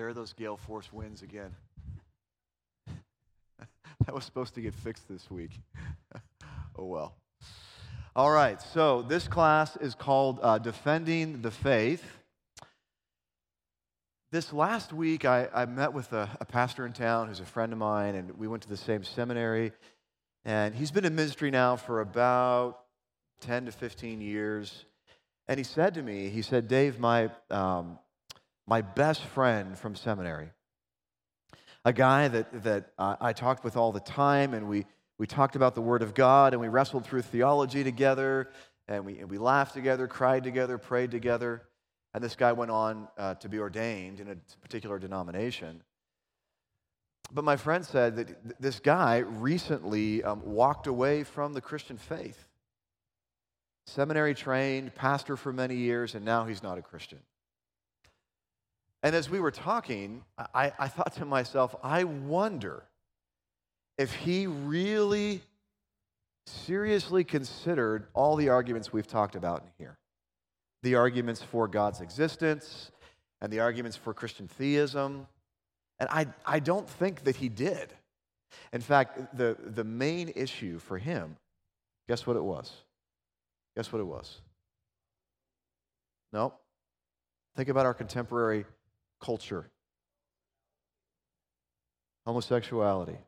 There are those gale force winds again. that was supposed to get fixed this week. oh well. All right, so this class is called uh, Defending the Faith. This last week, I, I met with a, a, pastor in town who's a friend of mine, and we went to the same seminary. And he's been in ministry now for about 10 to 15 years. And he said to me, he said, Dave, my, um, my best friend from seminary, a guy that, that uh, I talked with all the time, and we, we talked about the Word of God, and we wrestled through theology together, and we, and we laughed together, cried together, prayed together. And this guy went on uh, to be ordained in a particular denomination. But my friend said that th- this guy recently um, walked away from the Christian faith. Seminary trained, pastor for many years, and now he's not a Christian. And as we were talking, I, I thought to myself, I wonder if he really seriously considered all the arguments we've talked about in here the arguments for God's existence and the arguments for Christian theism. And I, I don't think that he did. In fact, the, the main issue for him, guess what it was? Guess what it was? No. Think about our contemporary culture homosexuality.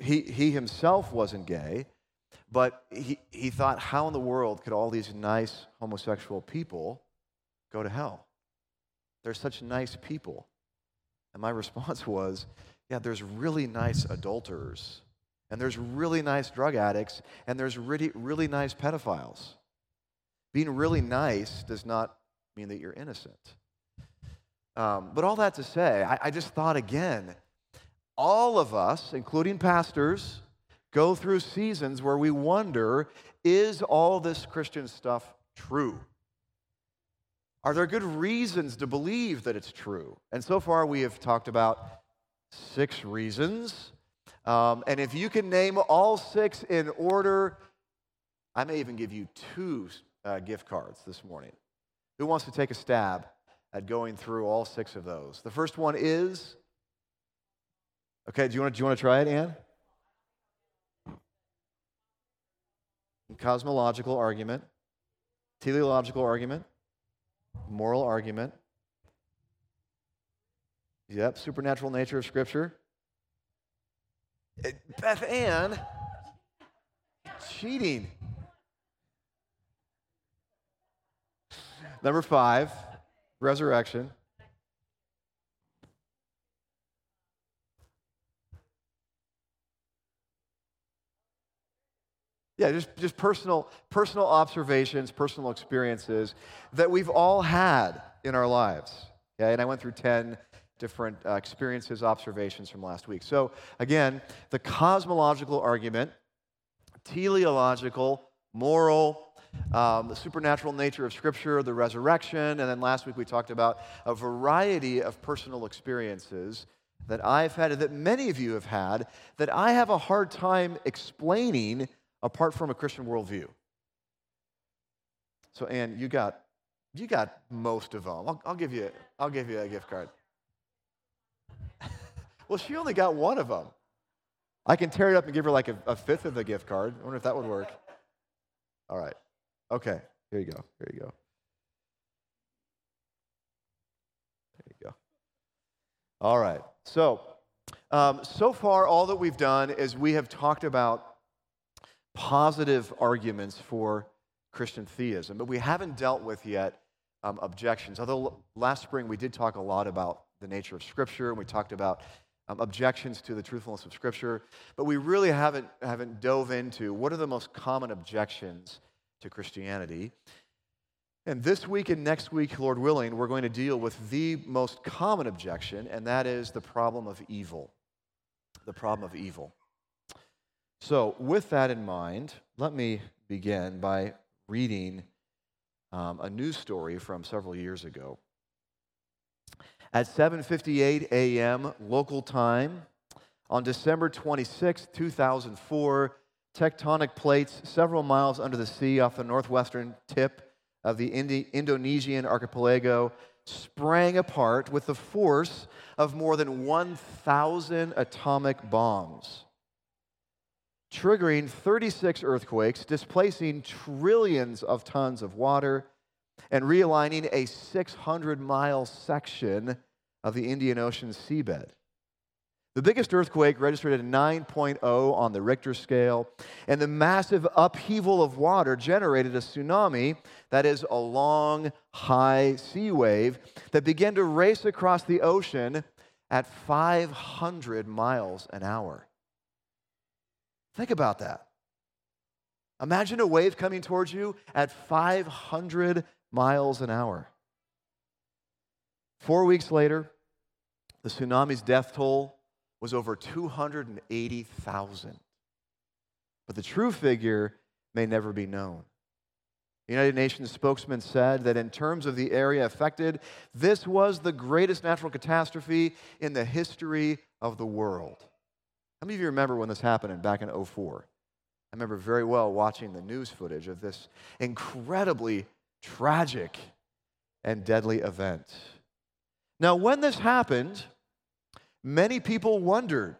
He, he himself wasn't gay, but he, he thought, how in the world could all these nice homosexual people go to hell? They're such nice people. And my response was, yeah, there's really nice adulterers, and there's really nice drug addicts, and there's really, really nice pedophiles. Being really nice does not mean that you're innocent. Um, but all that to say, I, I just thought again, all of us, including pastors, go through seasons where we wonder is all this Christian stuff true? Are there good reasons to believe that it's true? And so far, we have talked about six reasons. Um, and if you can name all six in order, I may even give you two uh, gift cards this morning. Who wants to take a stab at going through all six of those? The first one is okay, do you want to, do you want to try it, Ann? Cosmological argument, teleological argument, moral argument. Yep, supernatural nature of Scripture. Eh, Beth Ann, cheating. Number five, resurrection. Yeah, just, just personal, personal observations, personal experiences that we've all had in our lives. Okay? And I went through 10 different uh, experiences, observations from last week. So, again, the cosmological argument, teleological, moral, um, the supernatural nature of Scripture, the resurrection, and then last week we talked about a variety of personal experiences that I've had, and that many of you have had, that I have a hard time explaining apart from a Christian worldview. So, Ann, you got, you got most of them. I'll, I'll, give, you, I'll give you a gift card. well, she only got one of them. I can tear it up and give her like a, a fifth of the gift card. I wonder if that would work. All right. Okay. Here you go. Here you go. There you go. All right. So, um, so far, all that we've done is we have talked about positive arguments for Christian theism, but we haven't dealt with yet um, objections. Although last spring we did talk a lot about the nature of Scripture, and we talked about um, objections to the truthfulness of Scripture, but we really haven't, haven't dove into what are the most common objections to Christianity. And this week and next week, Lord willing, we're going to deal with the most common objection, and that is the problem of evil. The problem of evil. So, with that in mind, let me begin by reading um, a news story from several years ago. At 7:58 a.m. local time on December 26, 2004, tectonic plates several miles under the sea off the northwestern tip of the Indi- Indonesian archipelago sprang apart with the force of more than 1,000 atomic bombs, triggering 36 earthquakes, displacing trillions of tons of water, and realigning a 600 mile section of the Indian Ocean seabed. The biggest earthquake registered at 9.0 on the Richter scale, and the massive upheaval of water generated a tsunami, that is, a long, high sea wave, that began to race across the ocean at 500 miles an hour. Think about that. Imagine a wave coming towards you at 500 miles an hour. Four weeks later, the tsunami's death toll was over 280,000. But the true figure may never be known. The United Nations spokesman said that in terms of the area affected, this was the greatest natural catastrophe in the history of the world. How many of you remember when this happened back in 04? I remember very well watching the news footage of this incredibly tragic and deadly event. Now, when this happened, many people wondered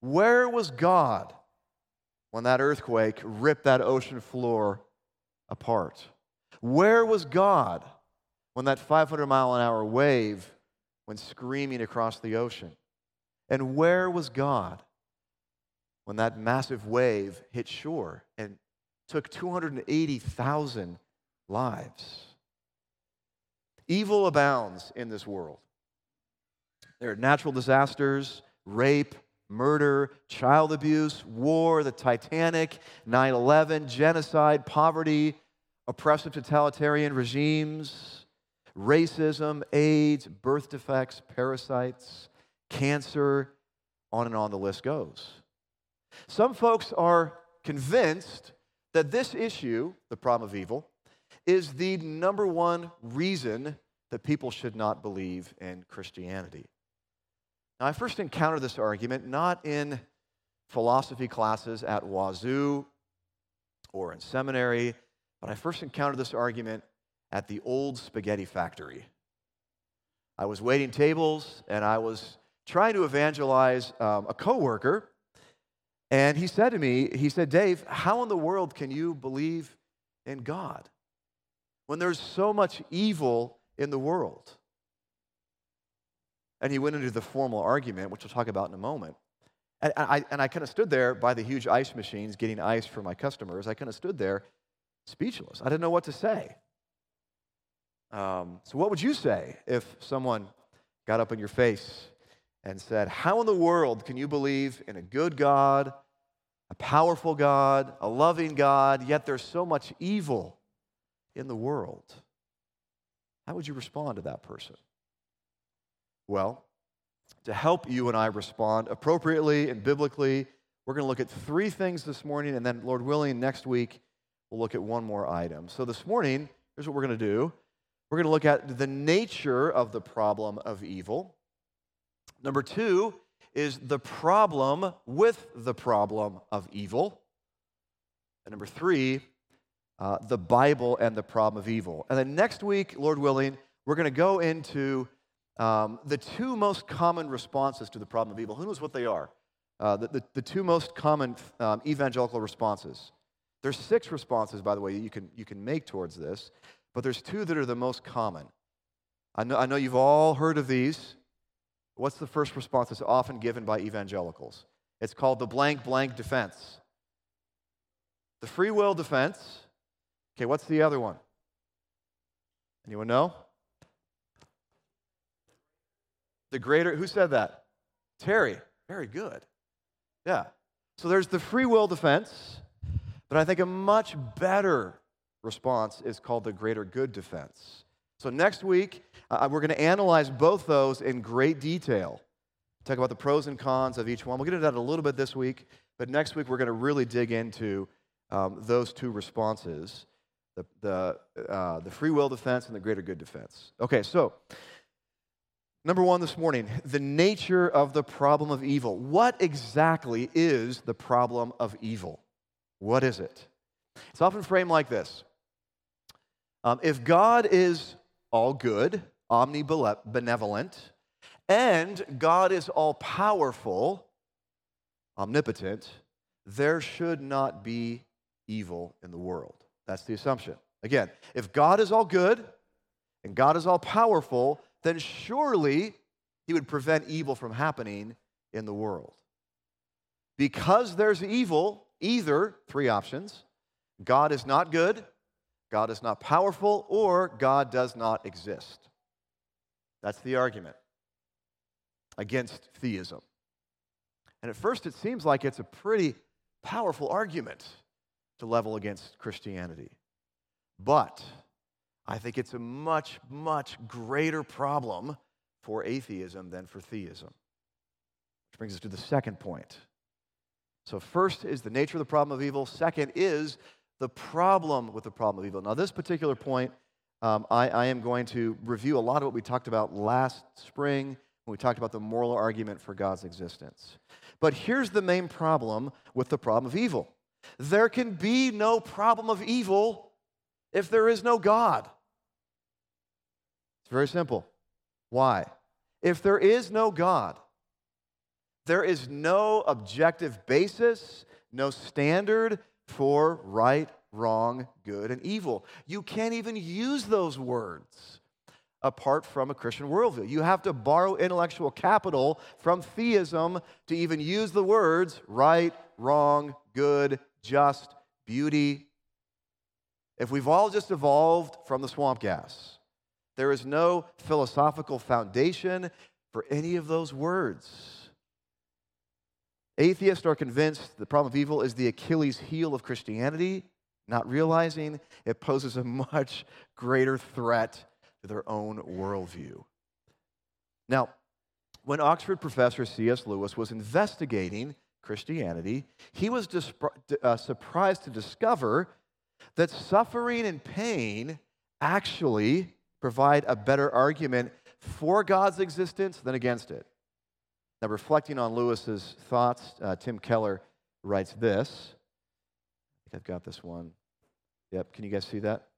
where was God when that earthquake ripped that ocean floor apart? Where was God when that 500 mile an hour wave went screaming across the ocean? And where was God when that massive wave hit shore and took 280,000 lives? Evil abounds in this world. There are natural disasters, rape, murder, child abuse, war, the Titanic, 9 11, genocide, poverty, oppressive totalitarian regimes, racism, AIDS, birth defects, parasites, cancer, on and on the list goes. Some folks are convinced that this issue, the problem of evil, is the number one reason that people should not believe in Christianity. Now, I first encountered this argument not in philosophy classes at Wazzu or in seminary, but I first encountered this argument at the old spaghetti factory. I was waiting tables and I was trying to evangelize um, a coworker, and he said to me, he said, "Dave, how in the world can you believe in God when there's so much evil in the world?" And he went into the formal argument, which we'll talk about in a moment. And I, and I kind of stood there by the huge ice machines getting ice for my customers. I kind of stood there speechless. I didn't know what to say. Um, so, what would you say if someone got up in your face and said, How in the world can you believe in a good God, a powerful God, a loving God, yet there's so much evil in the world? How would you respond to that person? Well, to help you and I respond appropriately and biblically, we're going to look at three things this morning, and then, Lord willing, next week we'll look at one more item. So, this morning, here's what we're going to do we're going to look at the nature of the problem of evil. Number two is the problem with the problem of evil. And number three, uh, the Bible and the problem of evil. And then next week, Lord willing, we're going to go into um, the two most common responses to the problem of evil, who knows what they are? Uh, the, the, the, two most common um, evangelical responses. There's six responses, by the way, you can, you can make towards this, but there's two that are the most common. I know, I know you've all heard of these. What's the first response that's often given by evangelicals? It's called the blank blank defense. The free will defense. Okay, what's the other one? Anyone know? The greater, who said that? Terry. Very good. Yeah. So there's the free will defense, but I think a much better response is called the greater good defense. So next week, uh, we're going to analyze both those in great detail. Talk about the pros and cons of each one. We'll get into that a little bit this week, but next week we're going to really dig into um, those two responses the, the, uh, the free will defense and the greater good defense. Okay, so Number one this morning, the nature of the problem of evil. What exactly is the problem of evil? What is it? It's often framed like this Um, if God is all good, omnibenevolent, and God is all powerful, omnipotent, there should not be evil in the world. That's the assumption. Again, if God is all good and God is all powerful, then surely he would prevent evil from happening in the world. Because there's evil, either three options God is not good, God is not powerful, or God does not exist. That's the argument against theism. And at first, it seems like it's a pretty powerful argument to level against Christianity. But I think it's a much, much greater problem for atheism than for theism. Which brings us to the second point. So, first is the nature of the problem of evil. Second is the problem with the problem of evil. Now, this particular point, um, I, I am going to review a lot of what we talked about last spring when we talked about the moral argument for God's existence. But here's the main problem with the problem of evil there can be no problem of evil if there is no God. It's very simple. Why? If there is no God, there is no objective basis, no standard for right, wrong, good, and evil. You can't even use those words apart from a Christian worldview. You have to borrow intellectual capital from theism to even use the words right, wrong, good, just, beauty. If we've all just evolved from the swamp gas, there is no philosophical foundation for any of those words. Atheists are convinced the problem of evil is the Achilles heel of Christianity, not realizing it poses a much greater threat to their own worldview. Now, when Oxford professor C.S. Lewis was investigating Christianity, he was uh, surprised to discover that suffering and pain actually provide a better argument for God's existence than against it. Now, reflecting on Lewis's thoughts, uh, Tim Keller writes this. I think I've got this one. Yep, can you guys see that?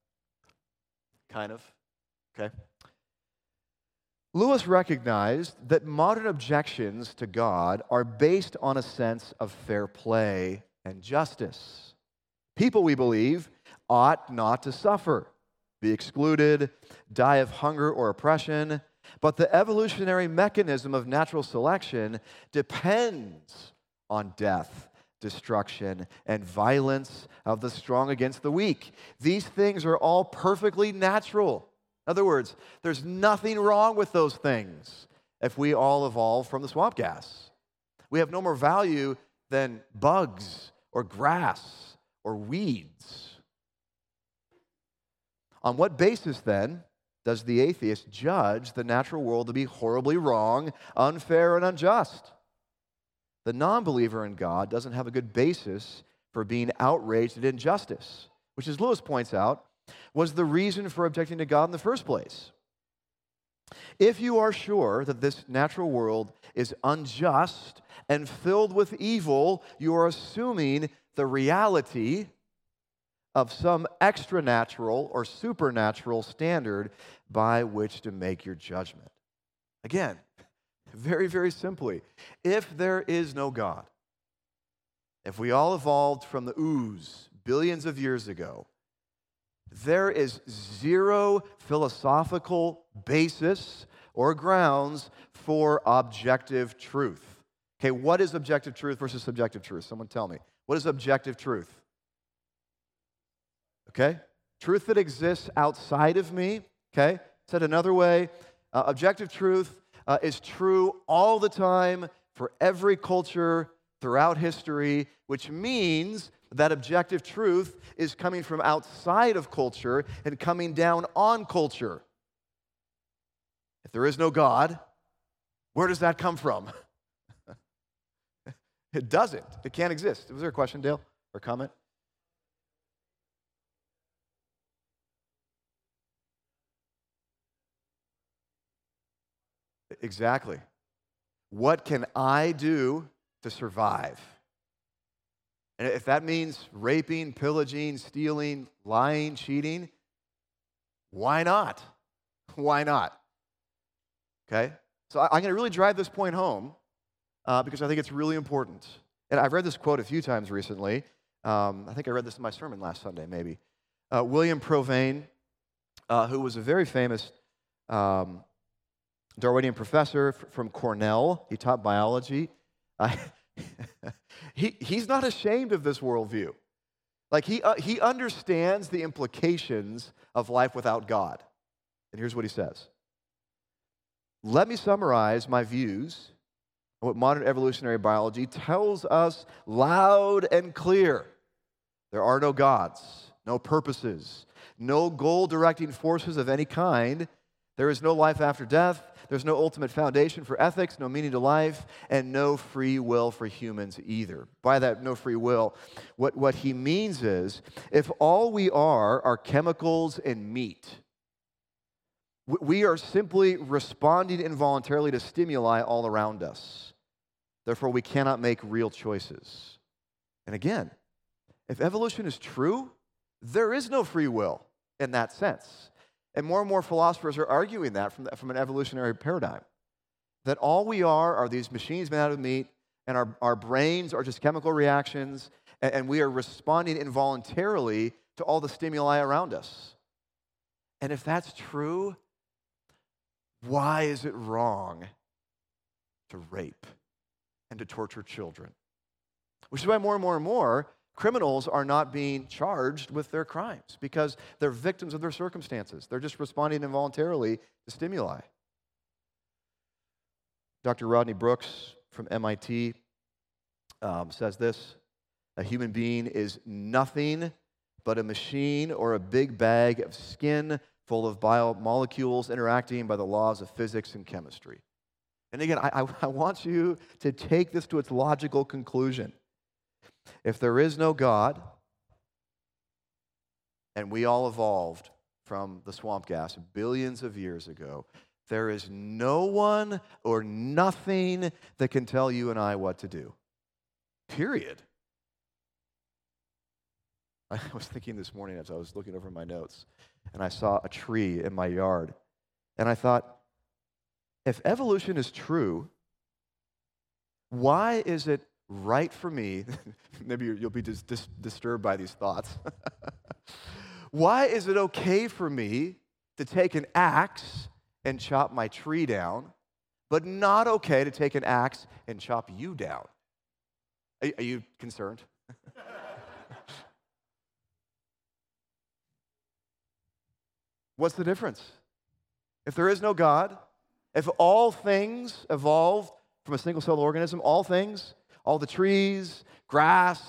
Kind of. Okay. Lewis recognized that modern objections to God are based on a sense of fair play and justice. People, we believe, ought not to suffer, be excluded, die of hunger or oppression, but the evolutionary mechanism of natural selection depends on death, destruction, and violence of the strong against the weak. These things are all perfectly natural. In other words, there's nothing wrong with those things if we all evolve from the swamp gas. We have no more value than bugs or grass or weeds. On what basis then does the atheist judge the natural world to be horribly wrong, unfair, and unjust? The non believer in God doesn't have a good basis for being outraged at injustice, which, as Lewis points out, was the reason for objecting to God in the first place. If you are sure that this natural world is unjust and filled with evil, you are assuming the reality of some extra natural or supernatural standard by which to make your judgment. Again, very, very simply, if there is no God, if we all evolved from the ooze billions of years ago, there is zero philosophical basis or grounds for objective truth. Okay, what is objective truth versus subjective truth? Someone tell me. What is objective truth? Okay? Truth that exists outside of me, okay? Said another way, uh, objective truth uh, is true all the time for every culture throughout history, which means that objective truth is coming from outside of culture and coming down on culture. If there is no God, where does that come from? it doesn't. It can't exist. Was there a question, Dale, or comment? Exactly. What can I do to survive? And if that means raping, pillaging, stealing, lying, cheating, Why not? Why not? Okay? So I, am going to really drive this point home uh, because I think it's really important. And I've read this quote a few times recently. Um, I think I read this in my sermon last Sunday, maybe. Uh, William Provine, uh, who was a very famous um, Darwinian professor from Cornell, he taught biology. he, he's not ashamed of this worldview. Like, he, uh, he understands the implications of life without God. And here's what he says Let me summarize my views on what modern evolutionary biology tells us loud and clear. There are no gods, no purposes, no goal directing forces of any kind. There is no life after death. There's no ultimate foundation for ethics, no meaning to life, and no free will for humans either. By that, no free will, what, what he means is if all we are are chemicals and meat, we are simply responding involuntarily to stimuli all around us. Therefore, we cannot make real choices. And again, if evolution is true, there is no free will in that sense. And more and more philosophers are arguing that from, the, from an evolutionary paradigm. That all we are are these machines made out of meat, and our, our brains are just chemical reactions, and, and we are responding involuntarily to all the stimuli around us. And if that's true, why is it wrong to rape and to torture children? Which is why more and more and more criminals are not being charged with their crimes because they're victims of their circumstances. They're just responding involuntarily to stimuli. Dr. Rodney Brooks from MIT um, says this A human being is nothing but a machine or a big bag of skin full of biomolecules interacting by the laws of physics and chemistry. And again, I, I, want you to take this to its logical conclusion. If there is no God, and we all evolved from the swamp gas billions of years ago, there is no one or nothing that can tell you and I what to do. Period. I was thinking this morning as I was looking over my notes, and I saw a tree in my yard. And I thought, if evolution is true, why is it right for me? maybe you'll be dis- dis- disturbed by these thoughts. why is it okay for me to take an axe and chop my tree down, but not okay to take an axe and chop you down? Are, are you concerned? What's the difference? If there is no God, if all things evolved from a single cell organism, all things, all the trees, grass,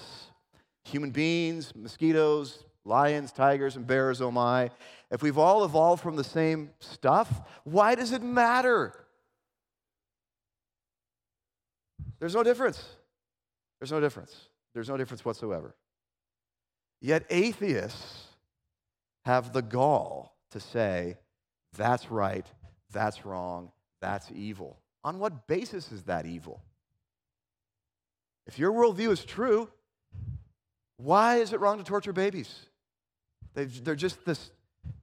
human beings, mosquitoes, lions, tigers, and bears, oh my, if we've all evolved from the same stuff, why does it matter? There's no difference. There's no difference. There's no difference whatsoever. Yet atheists have the gall to say, that's right, that's wrong, that's evil. On what basis is that evil? If your worldview is true, why is it wrong to torture babies? they are just this,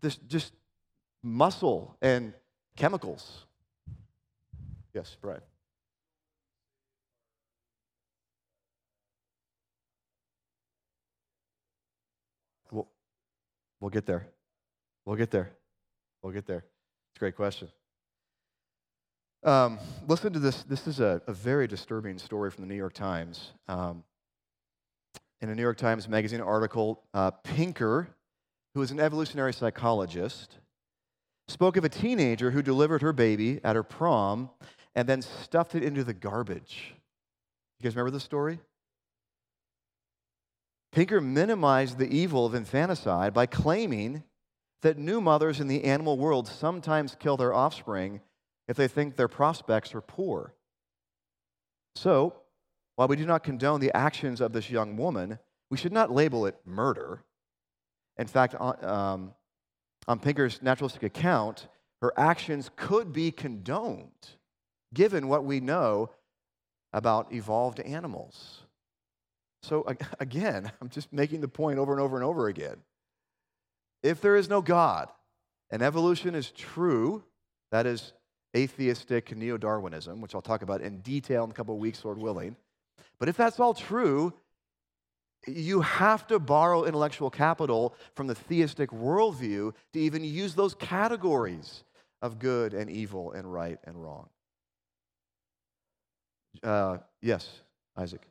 this just muscle and chemicals. Yes, Brian. We'll, we'll get there. We'll get there. We'll get there. It's a great question. Um, listen to this. This is a, a, very disturbing story from the New York Times. Um, in a New York Times Magazine article, uh, Pinker, who is an evolutionary psychologist, spoke of a teenager who delivered her baby at her prom and then stuffed it into the garbage. You guys remember this story? Pinker minimized the evil of infanticide by claiming that new mothers in the animal world sometimes kill their offspring if they think their prospects are poor. So, while we do not condone the actions of this young woman, we should not label it murder. In fact, on, um, on Pinker's naturalistic account, her actions could be condoned given what we know about evolved animals. So, again, I'm just making the point over and over and over again. If there is no God, and evolution is true, that is atheistic neo Darwinism, which I'll talk about in detail in a couple of weeks, Lord willing. But if that's all true, you have to borrow intellectual capital from the theistic worldview to even use those categories of good and evil and right and wrong. Uh, yes, Isaac.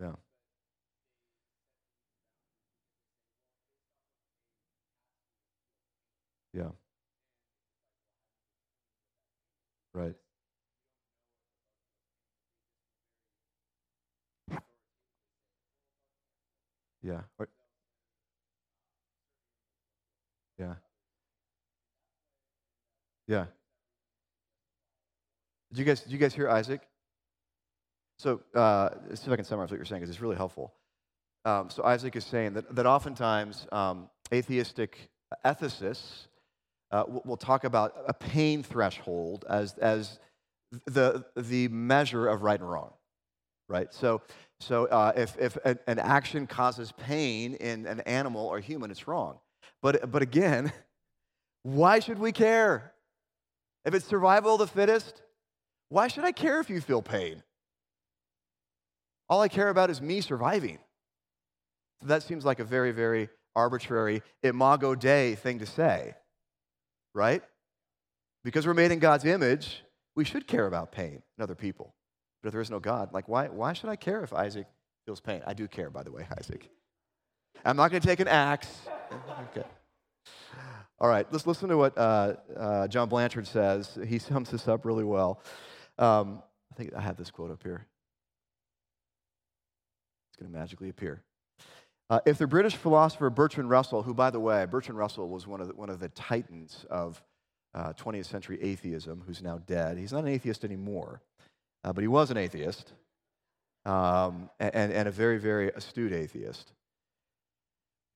Yeah. Yeah. Right. Yeah. Or- yeah. Yeah. Did you guys did you guys hear Isaac? So uh, let's see if I can summarize what you're saying because it's really helpful. Um, so Isaac is saying that, that oftentimes um, atheistic ethicists uh, will talk about a pain threshold as, as the, the measure of right and wrong, right? So, so uh, if, if an, an action causes pain in an animal or human, it's wrong. But, but again, why should we care? If it's survival of the fittest, why should I care if you feel pain? All I care about is me surviving. So that seems like a very, very arbitrary imago Dei thing to say, right? Because we're made in God's image, we should care about pain in other people. But if there is no God, like, why, why should I care if Isaac feels pain? I do care, by the way, Isaac. I'm not going to take an axe. Okay. All right, let's listen to what uh, uh, John Blanchard says. He sums this up really well. Um, I think I have this quote up here It's going to magically appear. Uh, if the British philosopher Bertrand Russell, who, by the way, Bertrand Russell was one of the, one of the titans of uh, 20th century atheism, who's now dead. He's not an atheist anymore, uh, but he was an atheist um, and, and a very, very astute atheist.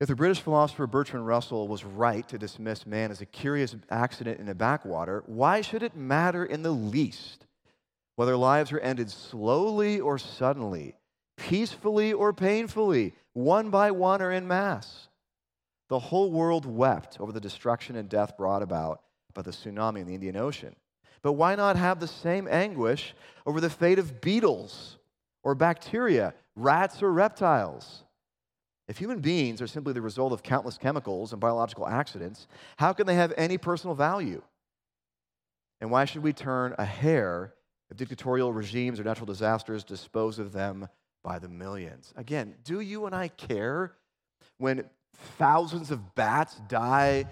If the British philosopher Bertrand Russell was right to dismiss man as a curious accident in a backwater, why should it matter in the least whether lives are ended slowly or suddenly? peacefully or painfully, one by one or in mass. The whole world wept over the destruction and death brought about by the tsunami in the Indian Ocean. But why not have the same anguish over the fate of beetles or bacteria, rats or reptiles? If human beings are simply the result of countless chemicals and biological accidents, how can they have any personal value? And why should we turn a hair if dictatorial regimes or natural disasters dispose of them by the millions. Again, do you and I care when thousands of bats die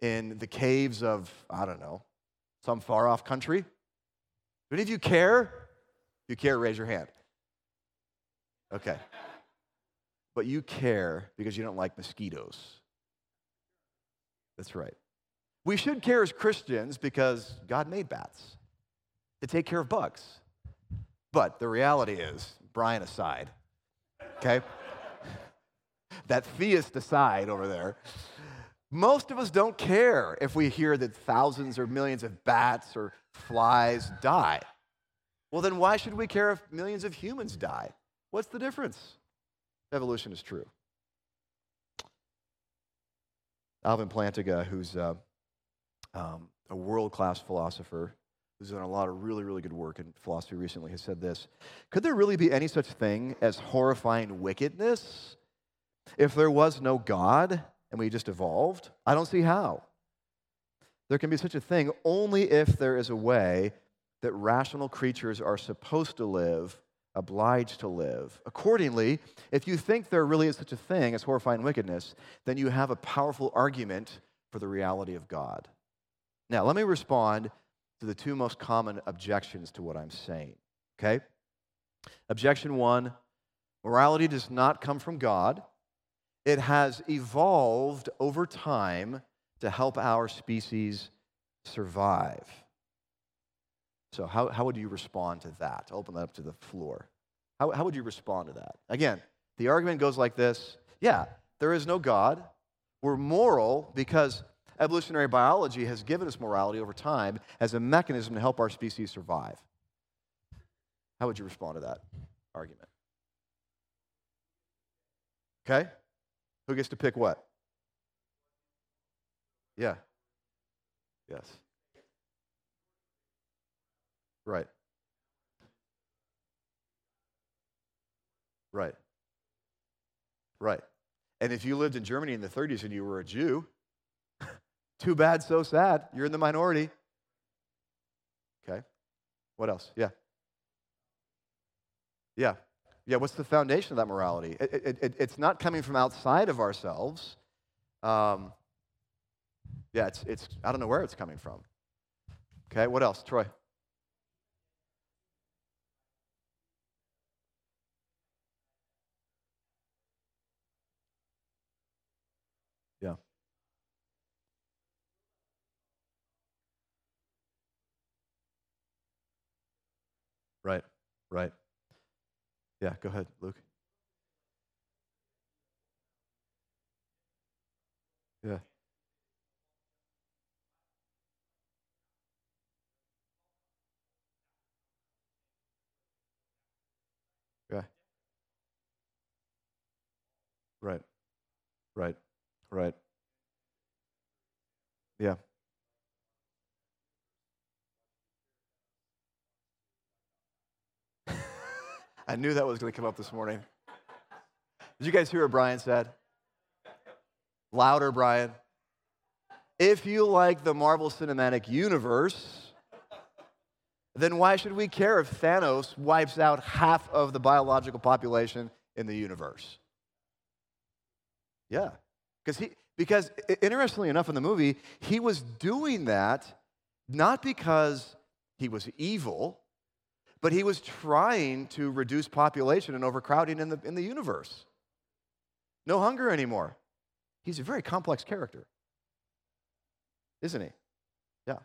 in the caves of, I don't know, some far off country? Do any of you care? If you care, raise your hand. Okay. But you care because you don't like mosquitoes. That's right. We should care as Christians because God made bats to take care of bugs. But the reality is, Brian aside, okay? that theist aside over there. Most of us don't care if we hear that thousands or millions of bats or flies die. Well, then why should we care if millions of humans die? What's the difference? Evolution is true. Alvin Plantinga, who's uh, um, a world class philosopher, who's done a lot of really, really good work in philosophy recently, has said this Could there really be any such thing as horrifying wickedness if there was no God and we just evolved? I don't see how. There can be such a thing only if there is a way that rational creatures are supposed to live, obliged to live. Accordingly, if you think there really is such a thing as horrifying wickedness, then you have a powerful argument for the reality of God. Now, let me respond to the two most common objections to what I'm saying. Okay? Objection one morality does not come from God, it has evolved over time to help our species survive. So, how, how would you respond to that? I'll open that up to the floor. How, how would you respond to that? Again, the argument goes like this Yeah, there is no God. We're moral because evolutionary biology has given us morality over time as a mechanism to help our species survive. How would you respond to that argument? Okay? Who gets to pick what? Yeah. Yes. Right. Right. Right. And if you lived in Germany in the 30s and you were a Jew, too bad, so sad. You're in the minority. Okay. What else? Yeah. Yeah. Yeah. What's the foundation of that morality? It, it, it, it's not coming from outside of ourselves. Um, yeah, it's, it's, I don't know where it's coming from. Okay. What else? Troy. Yeah. Right. Yeah, go ahead, Luke. Yeah. Yeah. Right, right, right. Yeah. I knew that was going to come up this morning. Did you guys hear what Brian said? Louder, Brian. If you like the Marvel Cinematic Universe, then why should we care if Thanos wipes out half of the biological population in the universe? Yeah. Because he because interestingly enough in the movie, he was doing that not because he was evil, but he was trying to reduce population and overcrowding in the, in the universe. No hunger anymore. He's a very complex character, isn't he? Yeah.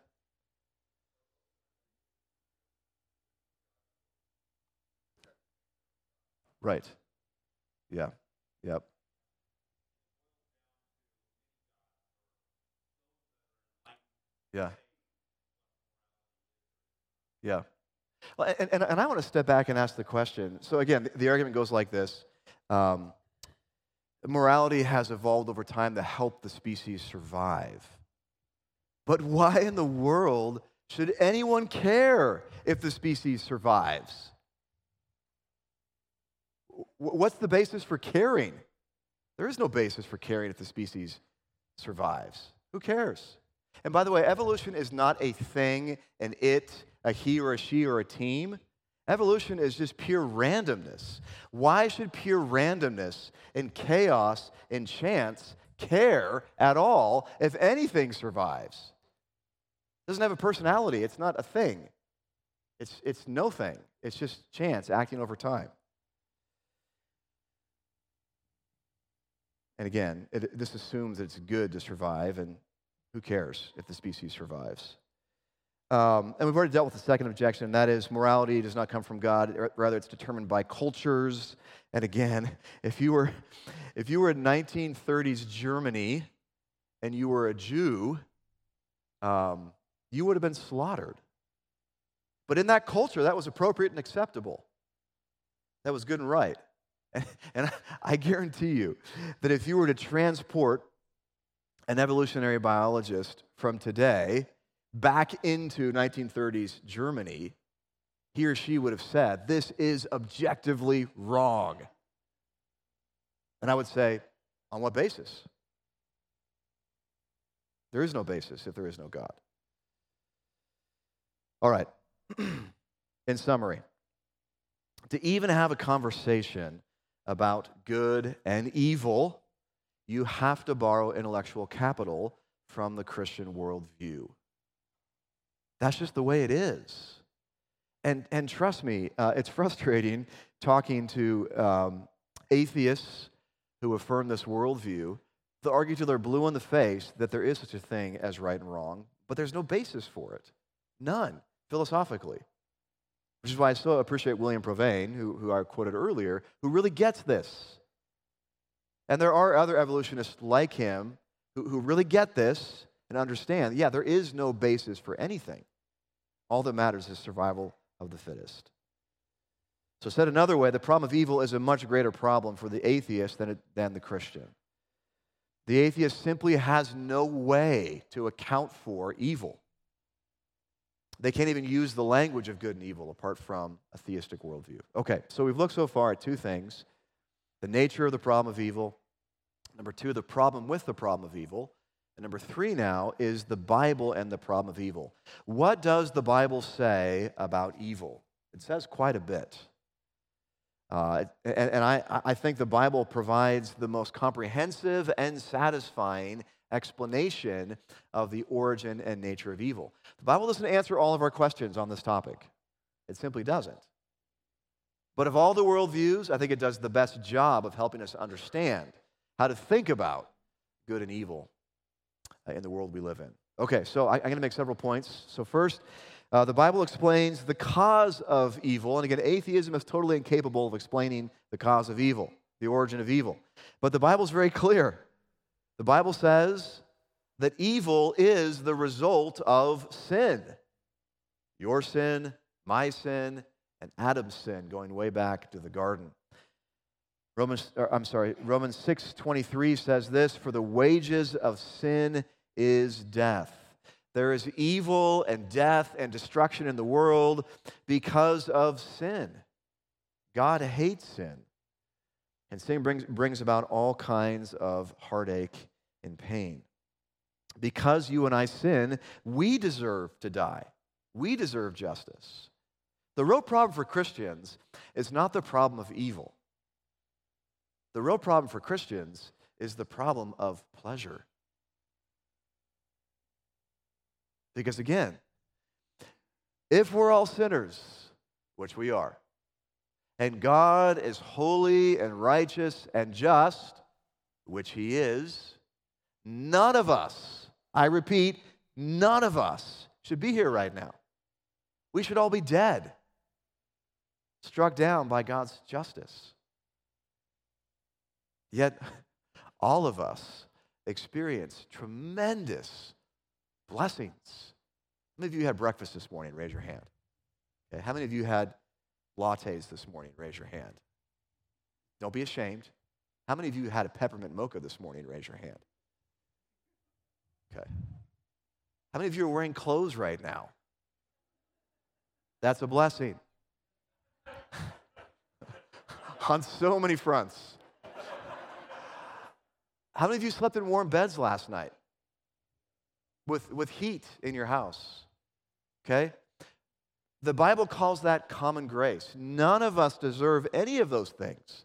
Right. Yeah. Yep. Yeah. Yeah. And, and, and I want to step back and ask the question. So, again, the, the argument goes like this um, Morality has evolved over time to help the species survive. But why in the world should anyone care if the species survives? What's the basis for caring? There is no basis for caring if the species survives. Who cares? And by the way, evolution is not a thing, an it, a he or a she or a team. Evolution is just pure randomness. Why should pure randomness and chaos and chance care at all if anything survives? It doesn't have a personality, it's not a thing. It's, it's no thing. It's just chance acting over time. And again, it, this assumes that it's good to survive, and who cares if the species survives? Um, and we've already dealt with the second objection, and that is morality does not come from God. Rather, it's determined by cultures. And again, if you were, if you were in 1930s Germany and you were a Jew, um, you would have been slaughtered. But in that culture, that was appropriate and acceptable. That was good and right. And, and I guarantee you that if you were to transport an evolutionary biologist from today back into 1930s Germany, he or she would have said, This is objectively wrong. And I would say, On what basis? There is no basis if there is no God. All right. In summary, to even have a conversation about good and evil, you have to borrow intellectual capital from the Christian worldview. That's just the way it is. And, and trust me, uh, it's frustrating talking to um, atheists who affirm this worldview. They'll argue till they're blue in the face that there is such a thing as right and wrong, but there's no basis for it. None, philosophically. Which is why I so appreciate William Provine, who, who I quoted earlier, who really gets this. And there are other evolutionists like him who, who really get this, and understand yeah, there is no basis for anything. All that matters is survival of the fittest. So, said another way, the problem of evil is a much greater problem for the atheist than, it, than the Christian. The atheist simply has no way to account for evil. They can't even use the language of good and evil apart from a theistic worldview. Okay, so we've looked so far at two things the nature of the problem of evil, number two, the problem with the problem of evil, and number three now is the Bible and the problem of evil. What does the Bible say about evil? It says quite a bit. Uh, and, and I, I think the Bible provides the most comprehensive and satisfying explanation of the origin and nature of evil. The Bible doesn't answer all of our questions on this topic, it simply doesn't. But of all the worldviews, I think it does the best job of helping us understand how to think about good and evil in the world we live in. Okay, so I, am going to make several points. So, first, uh, the Bible explains the cause of evil. And again, atheism is totally incapable of explaining the cause of evil, the origin of evil. But the Bible is very clear. The Bible says that evil is the result of sin. Your sin, my sin, and Adam's sin, going way back to the garden. Romans, I'm sorry, Romans 6:23 says this, "For the wages of sin is death." There is evil and death and destruction in the world because of sin. God hates sin. And sin brings, brings about all kinds of heartache and pain. Because you and I sin, we deserve to die. We deserve justice. The real problem for Christians is not the problem of evil. The real problem for Christians is the problem of pleasure. Because again, if we're all sinners, which we are, and God is holy and righteous and just, which He is, none of us, I repeat, none of us should be here right now. We should all be dead, struck down by God's justice. Yet, all of us experience tremendous blessings. How many of you had breakfast this morning? Raise your hand. Okay. How many of you had lattes this morning? Raise your hand. Don't be ashamed. How many of you had a peppermint mocha this morning? Raise your hand. Okay. How many of you are wearing clothes right now? That's a blessing. On so many fronts. How many of you slept in warm beds last night? With, with heat in your house. Okay? The Bible calls that common grace. None of us deserve any of those things.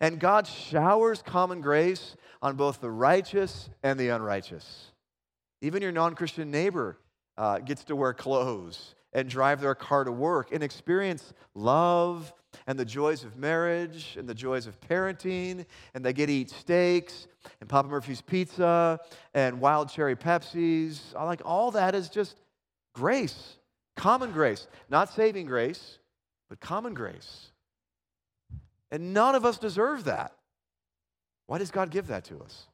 And God showers common grace on both the righteous and the unrighteous. Even your non Christian neighbor uh, gets to wear clothes and drive their car to work and experience love and the joys of marriage and the joys of parenting, and they get to eat steaks and Papa Murphy's pizza and wild cherry Pepsis. I like all that is just grace, common grace, not saving grace, but common grace. And none of us deserve that. Why does God give that to us?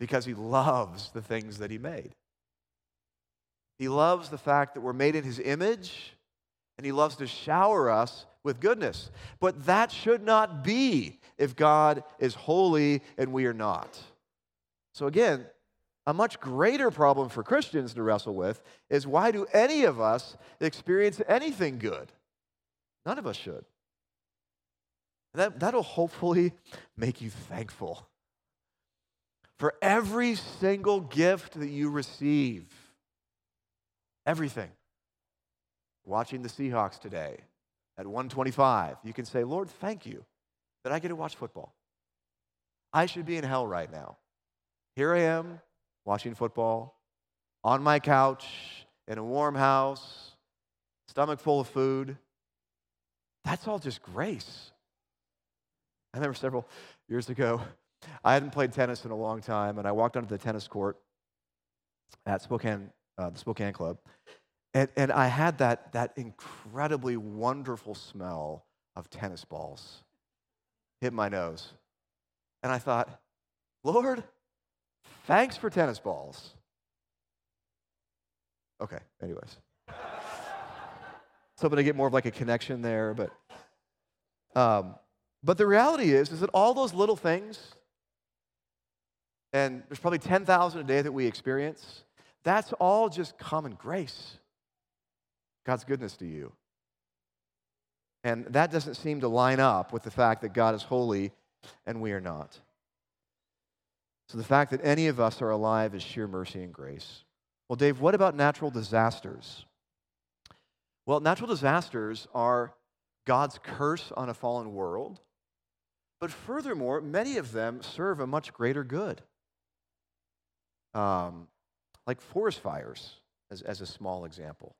Because He loves the things that He made. He loves the fact that we're made in His image and He loves to shower us with goodness. But that should not be if God is holy and we are not. So, again, a much greater problem for Christians to wrestle with is why do any of us experience anything good? None of us should. That, that'll hopefully make you thankful for every single gift that you receive. Everything watching the Seahawks today at 125, you can say, Lord, thank you that I get to watch football. I should be in hell right now. Here I am watching football on my couch in a warm house, stomach full of food. That's all just grace. I remember several years ago, I hadn't played tennis in a long time, and I walked onto the tennis court at Spokane, uh, the Spokane Club, and, and I had that, that incredibly wonderful smell of tennis balls hit my nose. And I thought, Lord, Thanks for tennis balls. Okay, anyways. Hoping to get more of like a connection there, but um, but the reality is is that all those little things, and there's probably 10,000 a day that we experience, that's all just common grace. God's goodness to you. And that doesn't seem to line up with the fact that God is holy and we are not. So the fact that any of us are alive is sheer mercy and grace. Well, Dave, what about natural disasters? Well, natural disasters are God's curse on a fallen world, but furthermore, many of them serve a much greater good. Um, like forest fires, as, as a small example.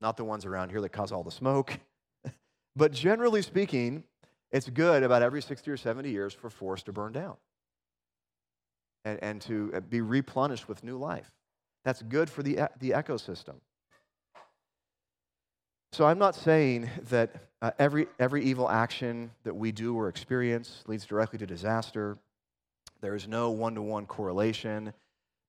Not the ones around here that cause all the smoke, but generally speaking, it's good about every 60 or 70 years for forests to burn down and, and to uh, be replenished with new life. That's good for the, the ecosystem. So I'm not saying that uh, every, every evil action that we do or experience leads directly to disaster. There is no one to one correlation.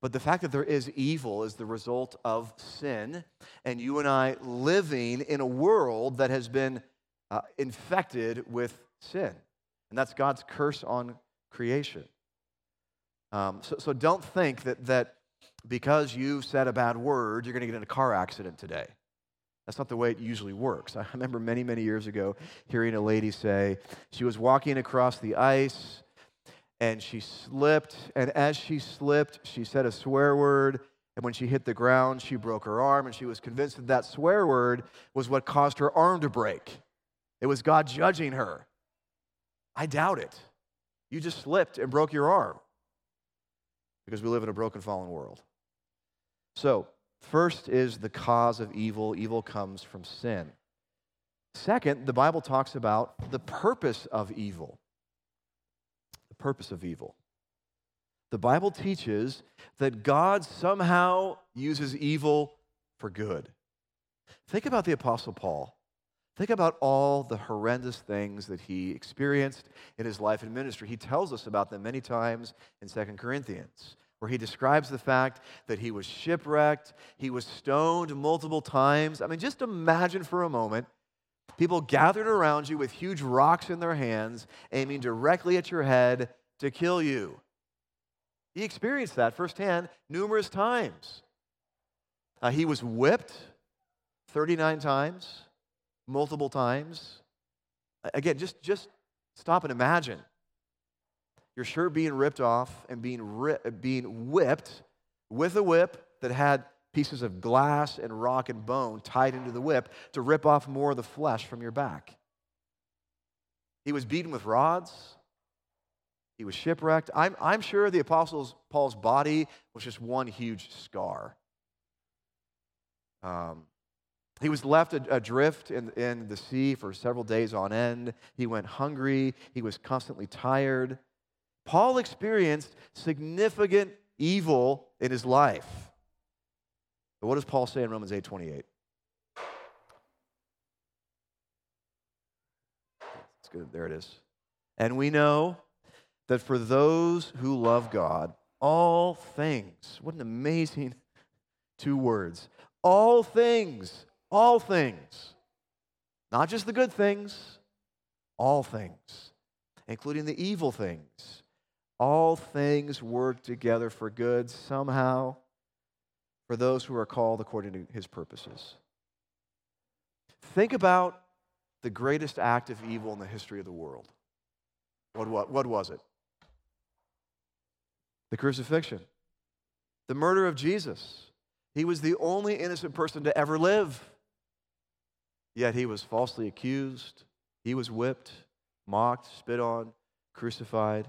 But the fact that there is evil is the result of sin, and you and I living in a world that has been uh, infected with sin. And that's God's curse on creation. Um, so, so don't think that, that because you've said a bad word, you're going to get in a car accident today. That's not the way it usually works. I remember many, many years ago hearing a lady say she was walking across the ice and she slipped. And as she slipped, she said a swear word. And when she hit the ground, she broke her arm. And she was convinced that that swear word was what caused her arm to break. It was God judging her. I doubt it. You just slipped and broke your arm because we live in a broken, fallen world. So, first is the cause of evil. Evil comes from sin. Second, the Bible talks about the purpose of evil purpose of evil. The Bible teaches that God somehow uses evil for good. Think about the Apostle Paul. Think about all the horrendous things that he experienced in his life and ministry. He tells us about them many times in 2 Corinthians, where he describes the fact that he was shipwrecked, he was stoned multiple times. I mean, just imagine for a moment People gathered around you with huge rocks in their hands, aiming directly at your head to kill you. He experienced that firsthand numerous times. Uh, he was whipped 39 times, multiple times. Again, just, just stop and imagine your shirt being ripped off and being, ri- being whipped with a whip that had pieces of glass and rock and bone tied into the whip to rip off more of the flesh from your back. He was beaten with rods. He was shipwrecked. I'm, I'm sure the Apostle Paul's body was just one huge scar. Um, he was left adrift in, in the sea for several days on end. He went hungry. He was constantly tired. Paul experienced significant evil in his life. But what does Paul say in Romans 8 28? It's good. There it is. And we know that for those who love God, all things, what an amazing two words. All things, all things, not just the good things, all things, including the evil things. All things work together for good somehow for those who are called according to his purposes. Think about the greatest act of evil in the history of the world. What, what, what was it? The crucifixion, the murder of Jesus. He was the only innocent person to ever live. Yet he was falsely accused, he was whipped, mocked, spit on, crucified.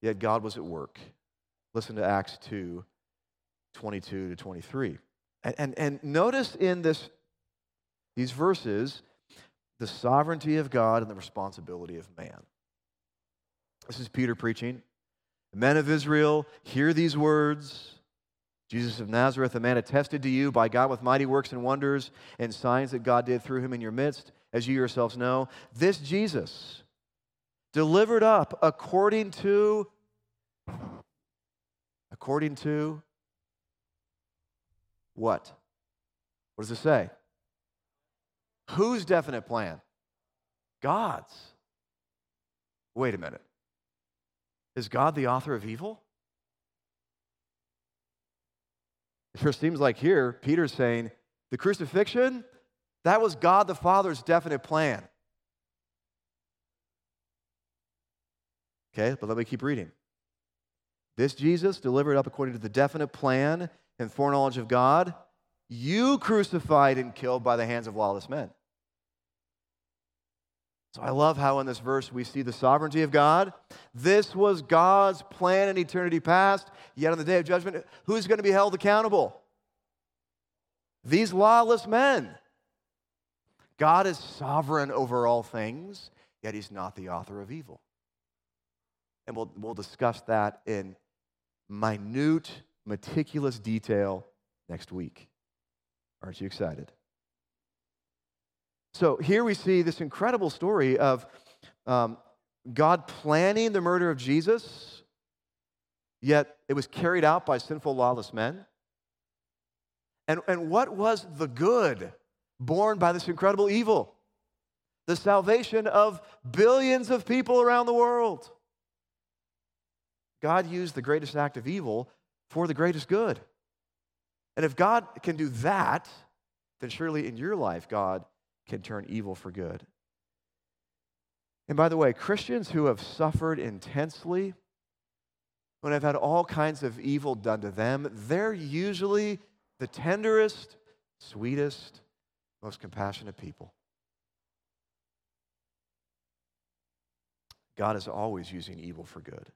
Yet God was at work. Listen to Acts 2 22 to 23. And, and, and notice in this, these verses the sovereignty of God and the responsibility of man. This is Peter preaching. Men of Israel, hear these words. Jesus of Nazareth, a man attested to you by God with mighty works and wonders and signs that God did through him in your midst, as you yourselves know. This Jesus, delivered up according to according to what? What does it say? Whose definite plan? God's. Wait a minute. Is God the author of evil? It sure seems like here, Peter's saying the crucifixion, that was God the Father's definite plan. Okay, but let me keep reading. This Jesus, delivered up according to the definite plan and foreknowledge of God, you crucified and killed by the hands of lawless men. So I love how in this verse we see the sovereignty of God. This was God's plan in eternity past, yet on the day of judgment, who's going to be held accountable? These lawless men. God is sovereign over all things, yet he's not the author of evil. And we'll, we'll discuss that in minute, meticulous detail next week. Aren't you excited? So here we see this incredible story of um, God planning the murder of Jesus, yet it was carried out by sinful, lawless men. And, and what was the good born by this incredible evil? The salvation of billions of people around the world. God used the greatest act of evil for the greatest good. And if God can do that, then surely in your life, God can turn evil for good. And by the way, Christians who have suffered intensely, when have had all kinds of evil done to them, they're usually the tenderest, sweetest, most compassionate people. God is always using evil for good.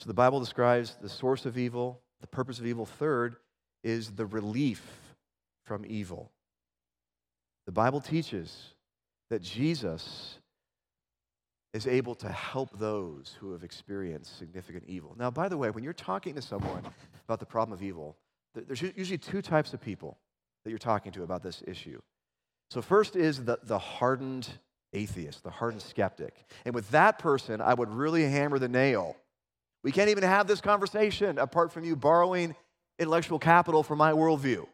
So the Bible describes the source of evil, the purpose of evil. Third is the relief from evil. The Bible teaches that Jesus is able to help those who have experienced significant evil. Now, by the way, when you're talking to someone about the problem of evil, there's usually two types of people that you're talking to about this issue. So, first is the, the hardened atheist, the hardened skeptic. And with that person, I would really hammer the nail. We can't even have this conversation apart from you borrowing intellectual capital from my worldview.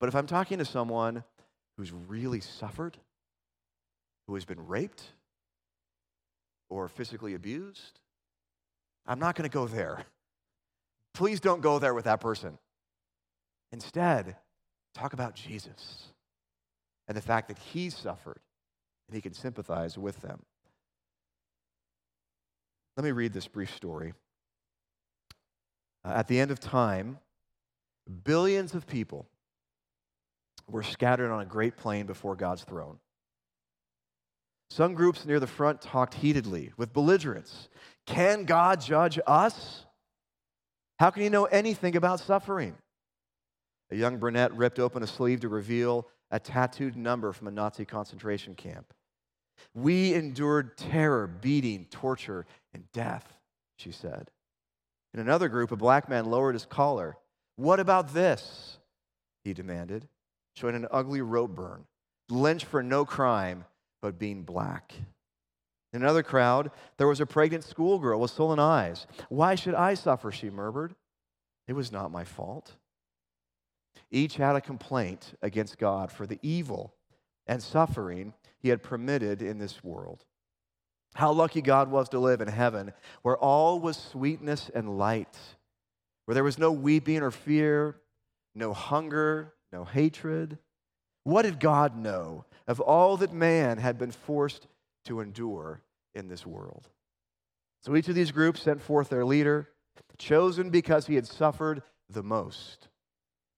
But if I'm talking to someone who's really suffered, who has been raped or physically abused, I'm not going to go there. Please don't go there with that person. Instead, talk about Jesus and the fact that he suffered and he can sympathize with them. Let me read this brief story. Uh, at the end of time, billions of people were scattered on a great plain before God's throne. Some groups near the front talked heatedly with belligerence. Can God judge us? How can he know anything about suffering? A young brunette ripped open a sleeve to reveal a tattooed number from a Nazi concentration camp. We endured terror, beating, torture, and death, she said. In another group, a black man lowered his collar. What about this? He demanded, showing an ugly rope burn, lynched for no crime but being black. In another crowd, there was a pregnant schoolgirl with swollen eyes. Why should I suffer? She murmured. It was not my fault. Each had a complaint against God for the evil and suffering he had permitted in this world. How lucky God was to live in heaven where all was sweetness and light, where there was no weeping or fear, no hunger, no hatred. What did God know of all that man had been forced to endure in this world. So each of these groups sent forth their leader, chosen because he had suffered the most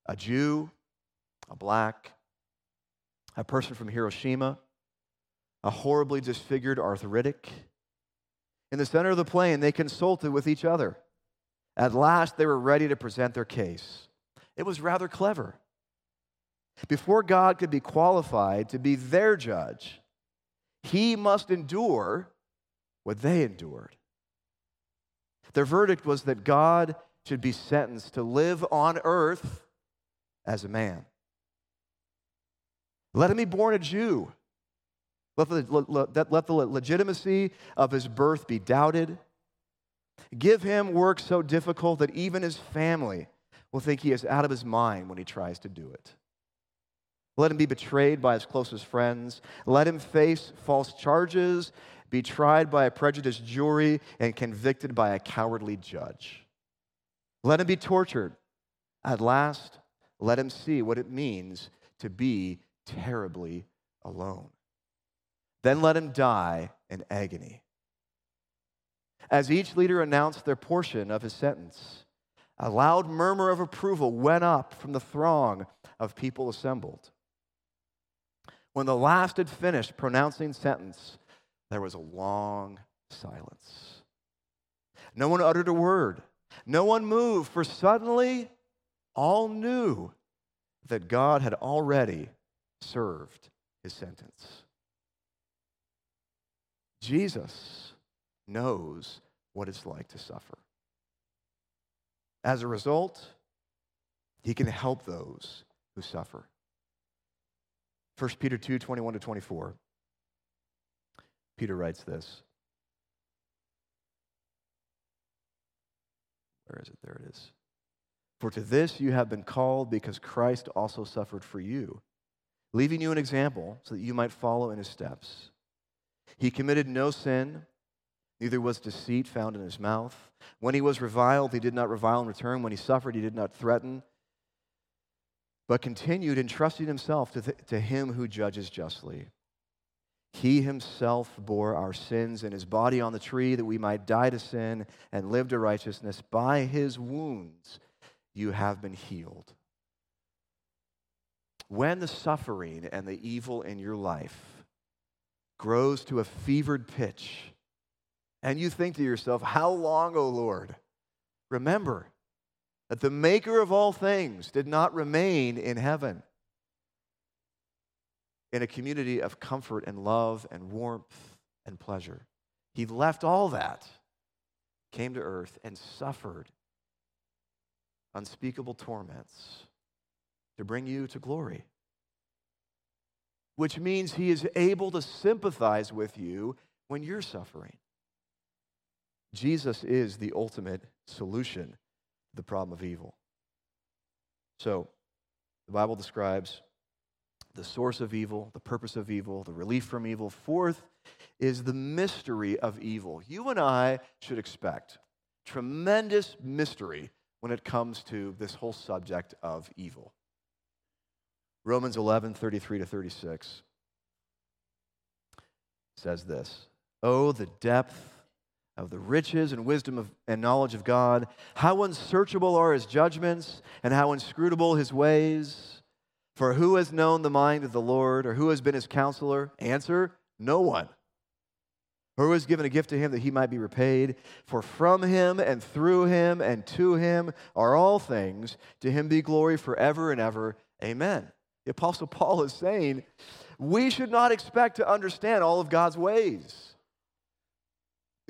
a Jew, a black, a person from Hiroshima, a horribly disfigured arthritic. In the center of the plain, they consulted with each other. At last, they were ready to present their case. It was rather clever. Before God could be qualified to be their judge, he must endure what they endured. Their verdict was that God should be sentenced to live on earth as a man. Let him be born a Jew. Let the, let, the legitimacy of his birth be doubted. Give him work so difficult that even his family will think he is out of his mind when he tries to do it. Let him be betrayed by his closest friends. Let him face false charges, be tried by a prejudiced jury, and convicted by a cowardly judge. Let him be tortured. At last, let him see what it means to be terribly alone. Then let him die in agony. As each leader announced their portion of his sentence, a loud murmur of approval went up from the throng of people assembled. When the last had finished pronouncing sentence, there was a long silence. No one uttered a word. No one moved, for suddenly all knew that God had already served his sentence. Jesus knows what it's like to suffer. As a result, he can help those who suffer. 1 Peter 2 21 to 24. Peter writes this. Where is it? There it is. For to this you have been called because Christ also suffered for you, leaving you an example so that you might follow in his steps. He committed no sin, neither was deceit found in his mouth. When he was reviled, he did not revile in return. When he suffered, he did not threaten, but continued entrusting himself to, th- to him who judges justly. He himself bore our sins in his body on the tree that we might die to sin and live to righteousness. By his wounds, you have been healed. When the suffering and the evil in your life grows to a fevered pitch, and you think to yourself, How long, O Lord? Remember that the maker of all things did not remain in heaven in a community of comfort and love and warmth and pleasure. He left all that, came to earth, and suffered unspeakable torments to bring you to glory. Which means he is able to sympathize with you when you're suffering. Jesus is the ultimate solution to the problem of evil. So, the Bible describes the source of evil, the purpose of evil, the relief from evil. Fourth is the mystery of evil. You and I should expect tremendous mystery when it comes to this whole subject of evil. Romans 11, 33 to 36 says this Oh, the depth of the riches and wisdom of, and knowledge of God. How unsearchable are his judgments, and how inscrutable his ways. For who has known the mind of the Lord, or who has been his counselor? Answer No one. Who has given a gift to him that he might be repaid? For from him and through him and to him are all things. To him be glory forever and ever. Amen. The Apostle Paul is saying we should not expect to understand all of God's ways.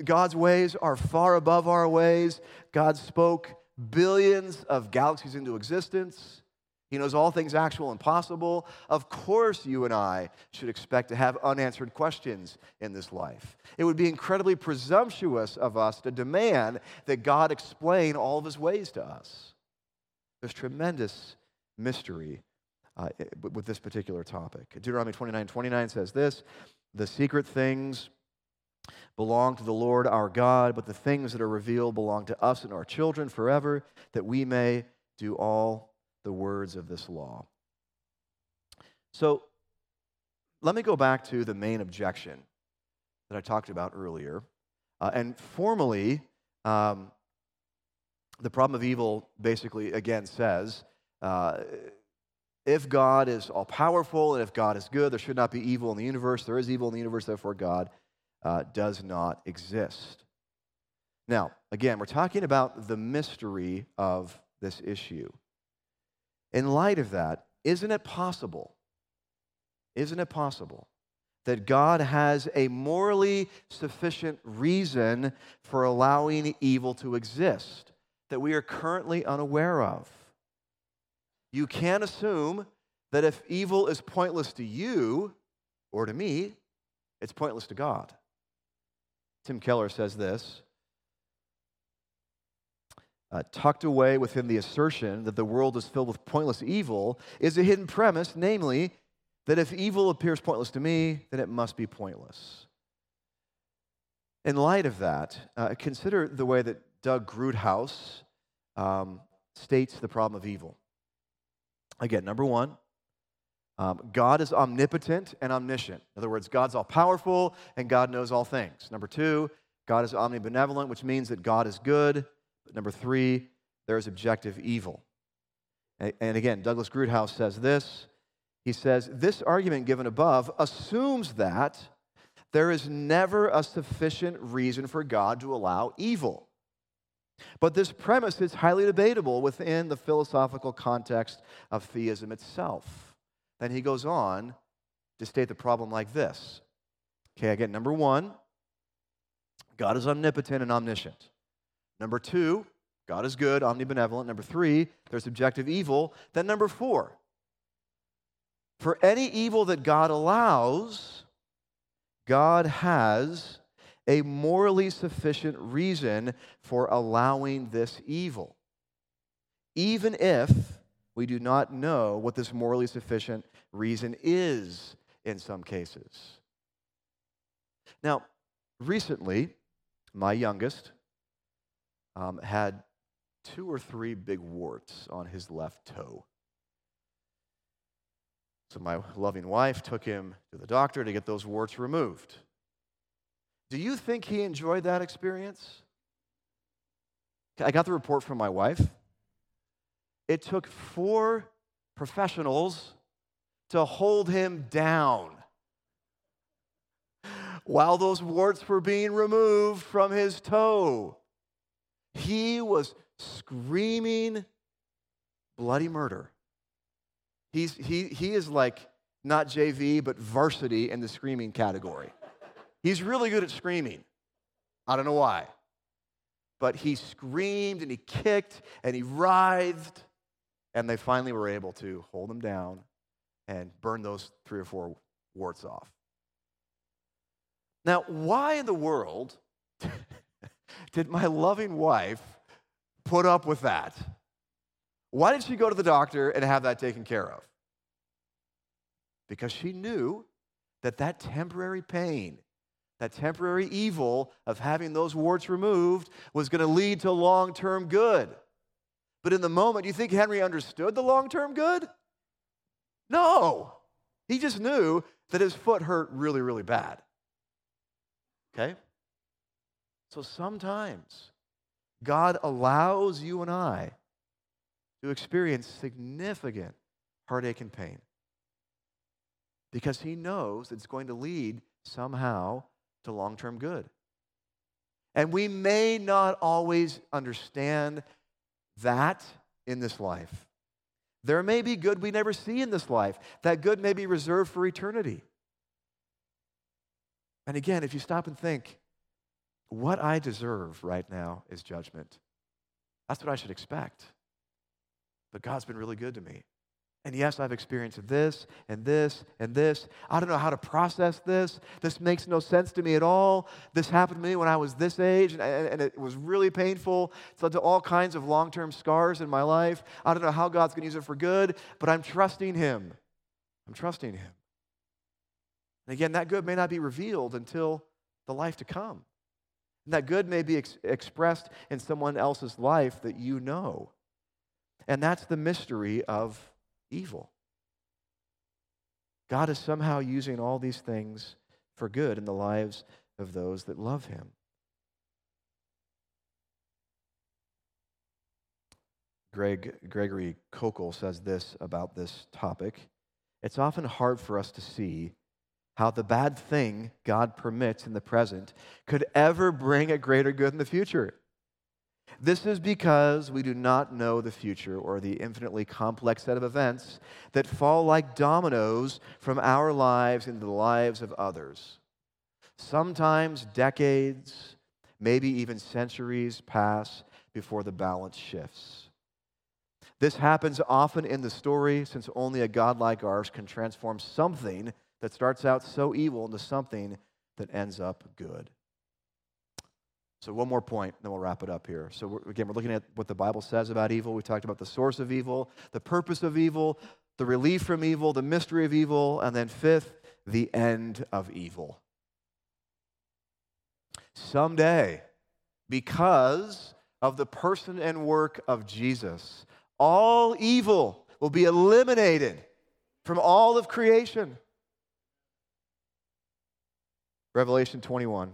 God's ways are far above our ways. God spoke billions of galaxies into existence. He knows all things actual and possible. Of course, you and I should expect to have unanswered questions in this life. It would be incredibly presumptuous of us to demand that God explain all of his ways to us. There's tremendous mystery uh, with this particular topic. Deuteronomy 29 29 says this The secret things belong to the Lord our God, but the things that are revealed belong to us and our children forever, that we may do all the words of this law. So let me go back to the main objection that I talked about earlier. Uh, and formally, um, the problem of evil basically, again, says uh, if God is all powerful and if God is good, there should not be evil in the universe. There is evil in the universe, therefore, God uh, does not exist. Now, again, we're talking about the mystery of this issue. In light of that, isn't it possible? Isn't it possible that God has a morally sufficient reason for allowing evil to exist that we are currently unaware of? You can't assume that if evil is pointless to you or to me, it's pointless to God. Tim Keller says this uh, tucked away within the assertion that the world is filled with pointless evil, is a hidden premise, namely, that if evil appears pointless to me, then it must be pointless. In light of that, uh, consider the way that Doug Groothuis um, states the problem of evil. Again, number one, um, God is omnipotent and omniscient. In other words, God's all powerful and God knows all things. Number two, God is omnibenevolent, which means that God is good. But number three, there is objective evil. And, and again, Douglas Groothuis says this. He says, This argument given above assumes that there is never a sufficient reason for God to allow evil. But this premise is highly debatable within the philosophical context of theism itself. Then he goes on to state the problem like this. Okay, again, number one, God is omnipotent and omniscient. Number two, God is good, omnibenevolent. Number three, there's objective evil. Then number four, for any evil that God allows, God has a morally sufficient reason for allowing this evil, even if we do not know what this morally sufficient reason is in some cases. Now, recently, my youngest um, had two or three big warts on his left toe. So my loving wife took him to the doctor to get those warts removed. Do you think he enjoyed that experience? I got the report from my wife. It took four professionals to hold him down while those warts were being removed from his toe. He was screaming bloody murder. He's, he, he is like not JV, but varsity in the screaming category. He's really good at screaming. I don't know why. But he screamed and he kicked and he writhed, and they finally were able to hold him down and burn those three or four warts off. Now, why in the world did my loving wife put up with that? Why did she go to the doctor and have that taken care of? Because she knew that that temporary pain, that temporary evil of having those warts removed was going to lead to long term good. But in the moment, you think Henry understood the long term good? No. He just knew that his foot hurt really, really bad. Okay? So sometimes God allows you and I to experience significant heartache and pain because he knows it's going to lead somehow to long term good. And we may not always understand that in this life. There may be good we never see in this life. That good may be reserved for eternity. And again, if you stop and think, what I deserve right now is judgment. That's what I should expect. But God's been really good to me. And yes, I've experienced this and this and this. I don't know how to process this. This makes no sense to me at all. This happened to me when I was this age, and, and it was really painful. It's led to all kinds of long term scars in my life. I don't know how God's going to use it for good, but I'm trusting Him. I'm trusting Him. And again, that good may not be revealed until the life to come. And that good may be ex- expressed in someone else's life that you know. And that's the mystery of evil. God is somehow using all these things for good in the lives of those that love Him. Greg, Gregory Koukl says this about this topic. It's often hard for us to see how the bad thing God permits in the present could ever bring a greater good in the future. This is because we do not know the future or the infinitely complex set of events that fall like dominoes from our lives into the lives of others. Sometimes decades, maybe even centuries pass before the balance shifts. This happens often in the story, since only a God like ours can transform something that starts out so evil into something that ends up good. So, one more point, then we'll wrap it up here. So, we're, again, we're looking at what the Bible says about evil. We talked about the source of evil, the purpose of evil, the relief from evil, the mystery of evil, and then fifth, the end of evil. Someday, because of the person and work of Jesus, all evil will be eliminated from all of creation. Revelation 21,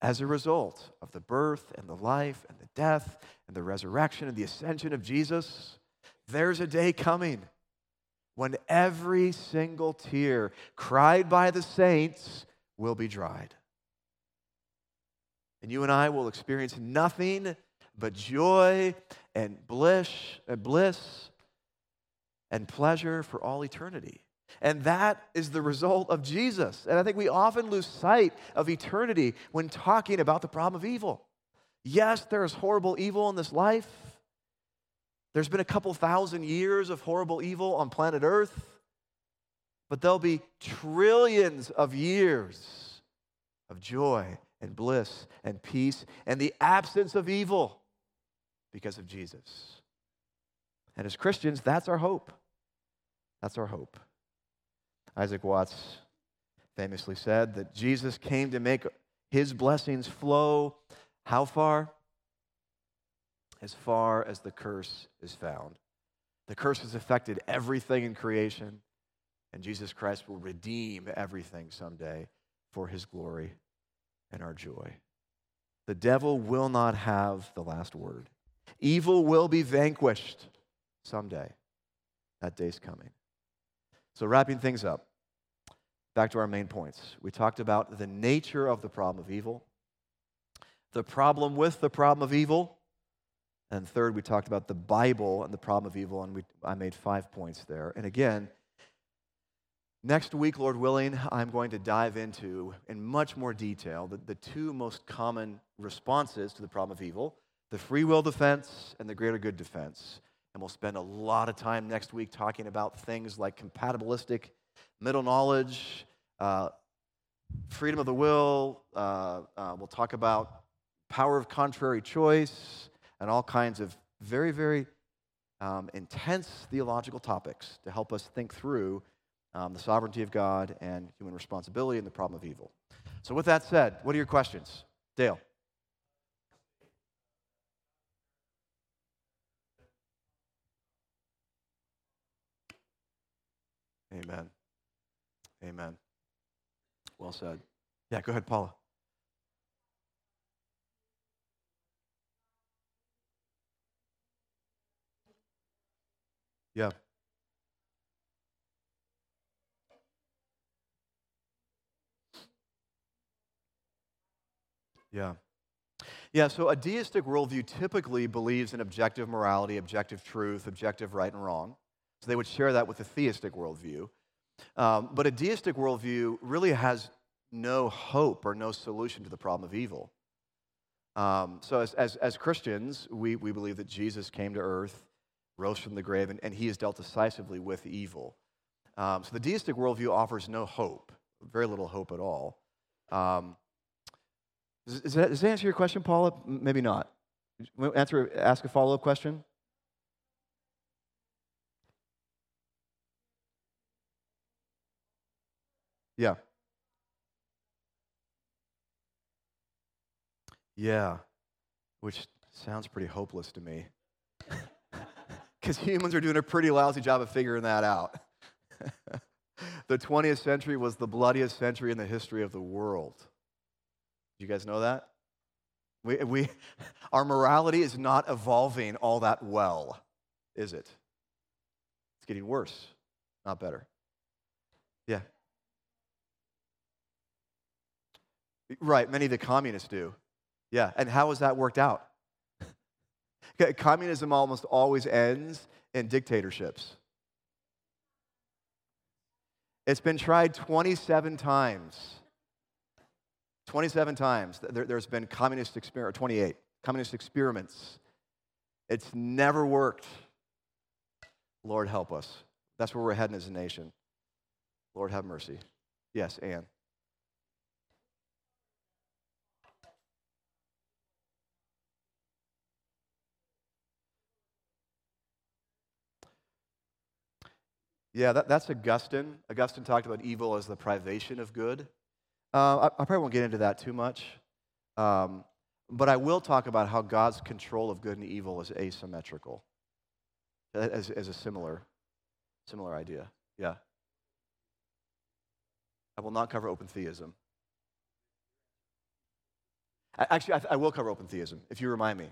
As a result of the birth and the life and the death and the resurrection and the ascension of Jesus, there's a day coming when every single tear cried by the saints will be dried. And you and I will experience nothing but joy and bliss and bliss and pleasure for all eternity. And that is the result of Jesus. And I think we often lose sight of eternity when talking about the problem of evil. Yes, there is horrible evil in this life. There's been a couple thousand years of horrible evil on planet Earth, but there'll be trillions of years of joy and bliss and peace and the absence of evil because of Jesus. And as Christians, that's our hope. That's our hope. Isaac Watts famously said that Jesus came to make his blessings flow how far? As far as the curse is found. The curse has affected everything in creation, and Jesus Christ will redeem everything someday for his glory and our joy. The devil will not have the last word. Evil will be vanquished someday. That day's coming. So, wrapping things up, back to our main points. We talked about the nature of the problem of evil, the problem with the problem of evil, and third, we talked about the Bible and the problem of evil, and we, I made five points there. And again, next week, Lord willing, I'm going to dive into, in much more detail, the, the two most common responses to the problem of evil the free will defense and the greater good defense. And we'll spend a lot of time next week talking about things like compatibilistic middle knowledge, uh, freedom of the will. Uh, uh, we'll talk about power of contrary choice and all kinds of very, very um, intense theological topics to help us think through um, the sovereignty of God and human responsibility and the problem of evil. So, with that said, what are your questions? Dale. Amen. Amen. Well said. Yeah, go ahead, Paula. Yeah. Yeah. Yeah, so a deistic worldview typically believes in objective morality, objective truth, objective right and wrong. So they would share that with a theistic worldview. Um, but a deistic worldview really has no hope or no solution to the problem of evil. Um, so, as, as, as, Christians, we, we believe that Jesus came to earth, rose from the grave, and, and he has dealt decisively with evil. Um, so, the deistic worldview offers no hope, very little hope at all. Um, does, that, does that answer your question, Paula? Maybe not. Answer, ask a follow up question. Yeah. Yeah, which sounds pretty hopeless to me. Because humans are doing a pretty lousy job of figuring that out. the 20th century was the bloodiest century in the history of the world. Do you guys know that? We, we, our morality is not evolving all that well, is it? It's getting worse, not better. Yeah. Right, many of the communists do. Yeah, and how has that worked out? Communism almost always ends in dictatorships. It's been tried 27 times. 27 times. There, has been communist experiment, 28 communist experiments. It's never worked. Lord help us. That's where we're heading as a nation. Lord have mercy. Yes, Anne. Yeah, that, that's Augustine. Augustine talked about evil as the privation of good. Uh, I, I, probably won't get into that too much. Um, but I will talk about how God's control of good and evil is asymmetrical, as, as a similar, similar idea. Yeah. I will not cover open theism. Actually, I, I will cover open theism, if you remind me,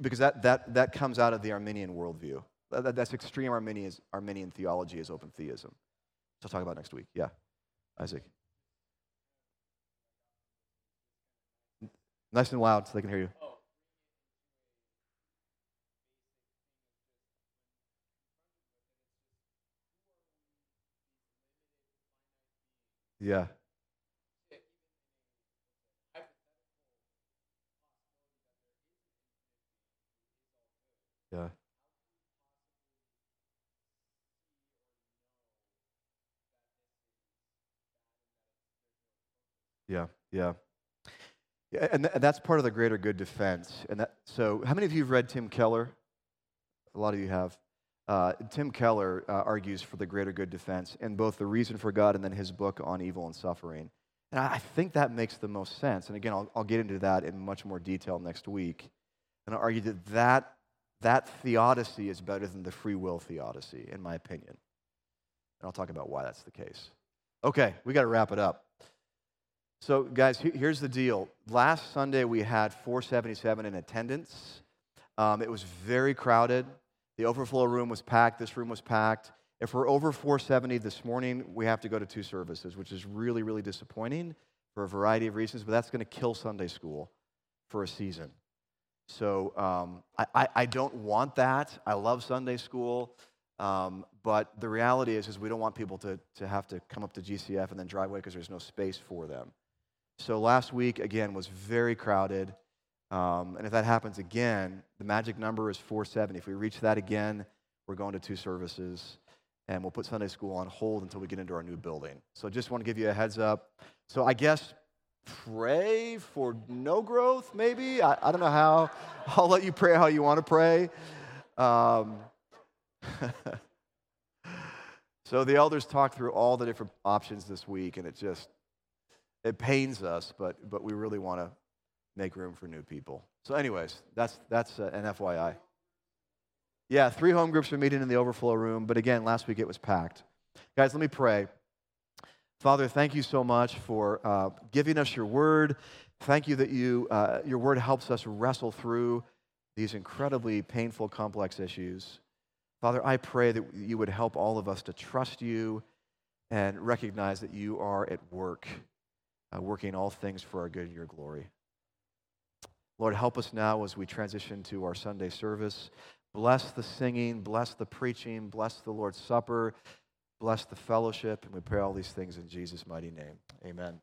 because that, that, that comes out of the Arminian worldview. That, that's extreme Arminian, Arminian theology is open theism. So I'll talk about next week. Yeah, Isaac. Nice and loud so they can hear you. Yeah. Yeah. Yeah, yeah. And, th- and that's part of the greater good defense. And that, so, how many of you have read Tim Keller? A lot of you have. Uh, Tim Keller uh, argues for the greater good defense in both The Reason for God and then his book on evil and suffering. And I think that makes the most sense. And again, I'll, I'll get into that in much more detail next week. And I'll argue that, that that theodicy is better than the free will theodicy, in my opinion. And I'll talk about why that's the case. Okay, we got to wrap it up. So, guys, here's the deal. Last Sunday, we had 477 in attendance. Um, it was very crowded. The overflow room was packed. This room was packed. If we're over 470 this morning, we have to go to two services, which is really, really disappointing for a variety of reasons, but that's going to kill Sunday school for a season. So um, I, I, I, don't want that. I love Sunday school. Um, but the reality is, is we don't want people to, to have to come up to GCF and then drive away because there's no space for them. So last week, again, was very crowded. Um, and if that happens again, the magic number is 470. If we reach that again, we're going to two services. And we'll put Sunday school on hold until we get into our new building. So just want to give you a heads up. So I guess pray for no growth, maybe? I, I don't know how. I'll let you pray how you want to pray. Um, so the elders talked through all the different options this week, and it just it pains us, but, but we really want to make room for new people. So, anyways, that's, that's uh, an FYI. Yeah, three home groups are meeting in the overflow room, but again, last week it was packed. Guys, let me pray. Father, thank you so much for uh, giving us your word. Thank you that you, uh, your word helps us wrestle through these incredibly painful, complex issues. Father, I pray that you would help all of us to trust you and recognize that you are at work uh, working all things for our good and your glory. Lord, help us now as we transition to our Sunday service. Bless the singing, bless the preaching, bless the Lord's Supper, bless the fellowship, and we pray all these things in Jesus' mighty name. Amen.